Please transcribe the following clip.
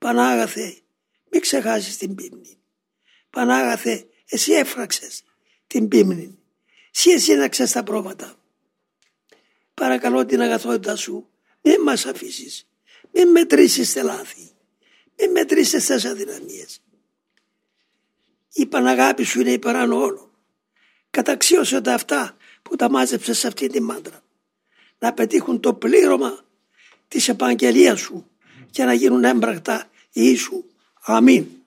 Πανάγαθε, μην ξεχάσεις την πίμνη. Πανάγαθε, εσύ έφραξες την πίμνη. Εσύ εσύναξες τα πρόβατα. Παρακαλώ την αγαθότητα σου, μην μας αφήσεις. Μην μετρήσεις τα λάθη. Μην μετρήσεις τις αδυναμίες. Η Παναγάπη σου είναι υπεράνω όλων. Καταξίωσε τα αυτά που τα μάζεψες σε αυτή τη μάντρα. Να πετύχουν το πλήρωμα της επαγγελίας σου και να γίνουν έμπρακτα y amén.